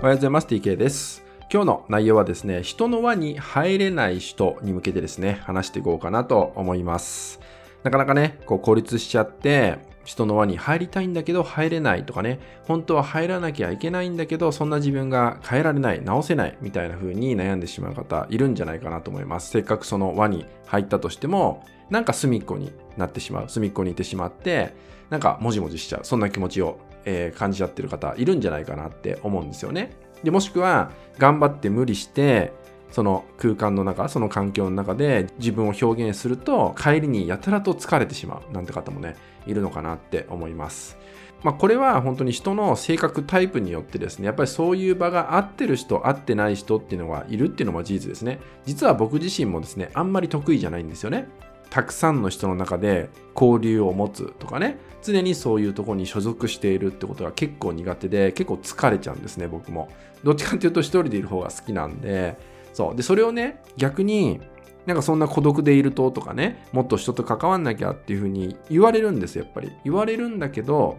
おはようございます。TK です。今日の内容はですね、人の輪に入れない人に向けてですね、話していこうかなと思います。なかなかね、こう孤立しちゃって、人の輪に入りたいんだけど入れないとかね、本当は入らなきゃいけないんだけど、そんな自分が変えられない、直せないみたいな風に悩んでしまう方いるんじゃないかなと思います。せっかくその輪に入ったとしても、なんか隅っこになってしまう。隅っこにいてしまって、なんかもじもじしちゃう。そんな気持ちを、えー感じちゃってる方いるんじゃないかなって思うんですよね。で、もしくは、頑張って無理して、その空間の中、その環境の中で自分を表現すると、帰りにやたらと疲れてしまうなんて方もね、いるのかなって思います。まあ、これは本当に人の性格タイプによってですね、やっぱりそういう場が合ってる人、合ってない人っていうのがいるっていうのは事実ですね。実は僕自身もですね、あんまり得意じゃないんですよね。たくさんの人の中で交流を持つとかね、常にそういうところに所属しているってことが結構苦手で、結構疲れちゃうんですね、僕も。どっちかっていうと一人でいる方が好きなんで、そう。で、それをね、逆に、なんかそんな孤独でいるととかね、もっと人と関わんなきゃっていうふうに言われるんですよ、やっぱり。言われるんだけど、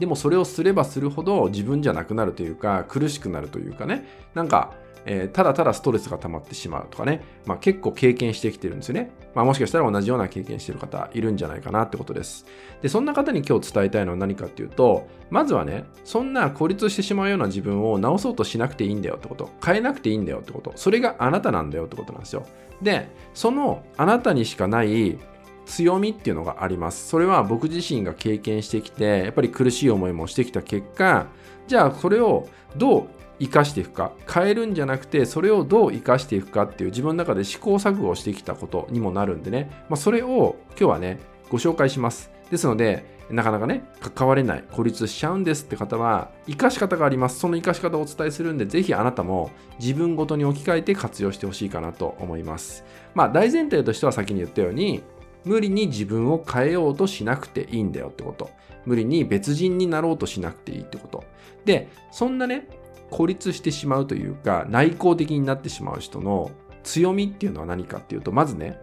でもそれをすればするほど自分じゃなくなるというか、苦しくなるというかね、なんか、えーただただストレスが溜まってしまうとかね、まあ、結構経験してきてるんですよね。まあ、もしかしたら同じような経験してる方いるんじゃないかなってことです。で、そんな方に今日伝えたいのは何かっていうと、まずはね、そんな孤立してしまうような自分を直そうとしなくていいんだよってこと。変えなくていいんだよってこと。それがあなたなんだよってことなんですよ。で、そのあなたにしかない強みっていうのがあります。それは僕自身が経験してきて、やっぱり苦しい思いもしてきた結果、じゃあそれをどう生かしていくか、変えるんじゃなくて、それをどう生かしていくかっていう自分の中で試行錯誤してきたことにもなるんでね、まあ、それを今日はね、ご紹介します。ですので、なかなかね、関われない、孤立しちゃうんですって方は、生かし方があります。その生かし方をお伝えするんで、ぜひあなたも自分ごとに置き換えて活用してほしいかなと思います。まあ、大前提としては先に言ったように、無理に自分を変えようとしなくていいんだよってこと。無理に別人になろうとしなくていいってこと。で、そんなね、孤立してしまうというか、内向的になってしまう人の強みっていうのは何かっていうと、まずね、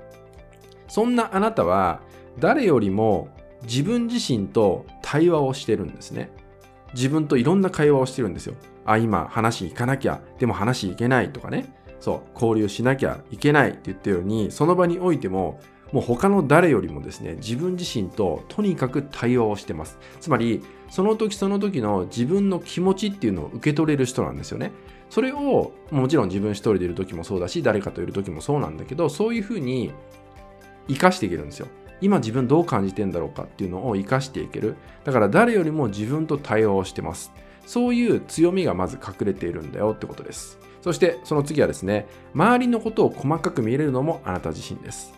そんなあなたは誰よりも自分自身と対話をしてるんですね。自分といろんな会話をしてるんですよ。あ、今話行かなきゃ、でも話行けないとかね。そう、交流しなきゃいけないって言ったように、その場においても、もう他の誰よりもですね、自分自身ととにかく対話をしてます。つまり、その時その時の自分の気持ちっていうのを受け取れる人なんですよね。それを、もちろん自分一人でいる時もそうだし、誰かといる時もそうなんだけど、そういうふうに活かしていけるんですよ。今自分どう感じてんだろうかっていうのを活かしていける。だから誰よりも自分と対話をしてます。そういう強みがまず隠れているんだよってことです。そしてその次はですね、周りのことを細かく見れるのもあなた自身です。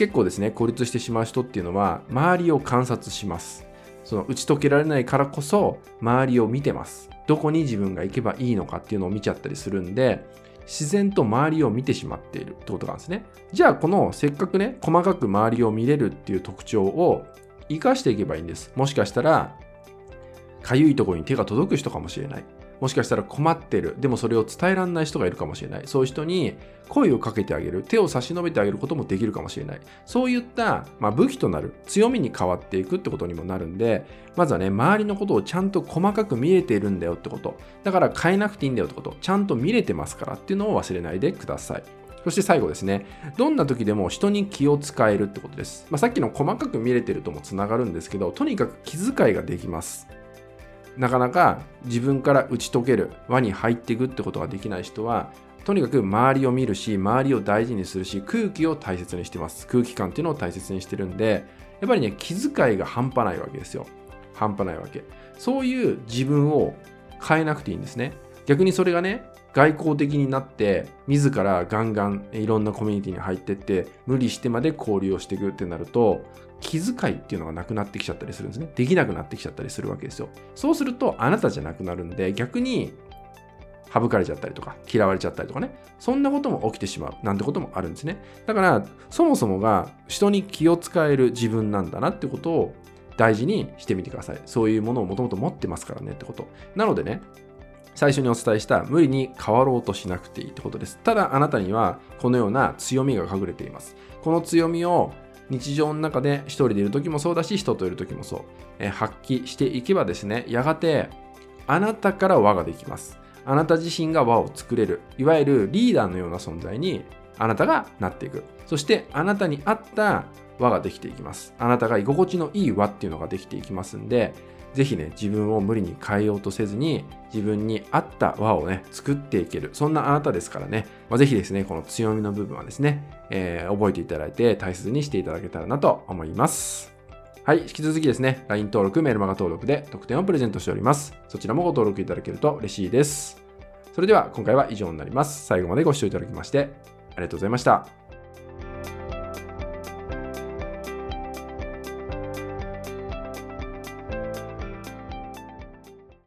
結構ですね、孤立してしまう人っていうのは、周りを観察します。その打ち解けられないからこそ、周りを見てます。どこに自分が行けばいいのかっていうのを見ちゃったりするんで、自然と周りを見てしまっているってことなんですね。じゃあ、このせっかくね、細かく周りを見れるっていう特徴を活かしていけばいいんです。もしかしたら、かゆいところに手が届く人かもしれない。もしかしたら困ってる。でもそれを伝えられない人がいるかもしれない。そういう人に声をかけてあげる。手を差し伸べてあげることもできるかもしれない。そういった、まあ、武器となる強みに変わっていくってことにもなるんで、まずはね、周りのことをちゃんと細かく見れているんだよってこと。だから変えなくていいんだよってこと。ちゃんと見れてますからっていうのを忘れないでください。そして最後ですね、どんな時でも人に気を使えるってことです。まあ、さっきの細かく見れてるともつながるんですけど、とにかく気遣いができます。なかなか自分から打ち解ける輪に入っていくってことができない人はとにかく周りを見るし周りを大事にするし空気を大切にしてます。空気感っていうのを大切にしてるんでやっぱりね気遣いが半端ないわけですよ。半端ないわけ。そういう自分を変えなくていいんですね。逆にそれがね外交的になって自らガンガンいろんなコミュニティに入ってって無理してまで交流をしていくってなると気遣いっていうのがなくなってきちゃったりするんですね。できなくなってきちゃったりするわけですよ。そうするとあなたじゃなくなるんで逆に省かれちゃったりとか嫌われちゃったりとかねそんなことも起きてしまうなんてこともあるんですね。だからそもそもが人に気を使える自分なんだなってことを大事にしてみてください。そういうものをもともと持ってますからねってこと。なのでね最初にお伝えした無理に変わろうとしなくていいってことです。ただあなたにはこのような強みが隠れています。この強みを日常の中で一人でいる時もそうだし人といる時もそう、え発揮していけばですねやがてあなたから輪ができますあなた自身が輪を作れる。いわゆるリーダーのような存在にあなたがなっていく。そしてあなたに合った輪ができていきます。あなたが居心地のいい輪っていうのができていきますんで、ぜひね、自分を無理に変えようとせずに、自分に合った輪をね、作っていける。そんなあなたですからね、まあ、ぜひですね、この強みの部分はですね、えー、覚えていただいて大切にしていただけたらなと思います。はい、引き続きですね、LINE 登録、メールマガ登録で特典をプレゼントしております。そちらもご登録いただけると嬉しいです。それでは今回は以上になります。最後までご視聴いただきましてありがとうございました。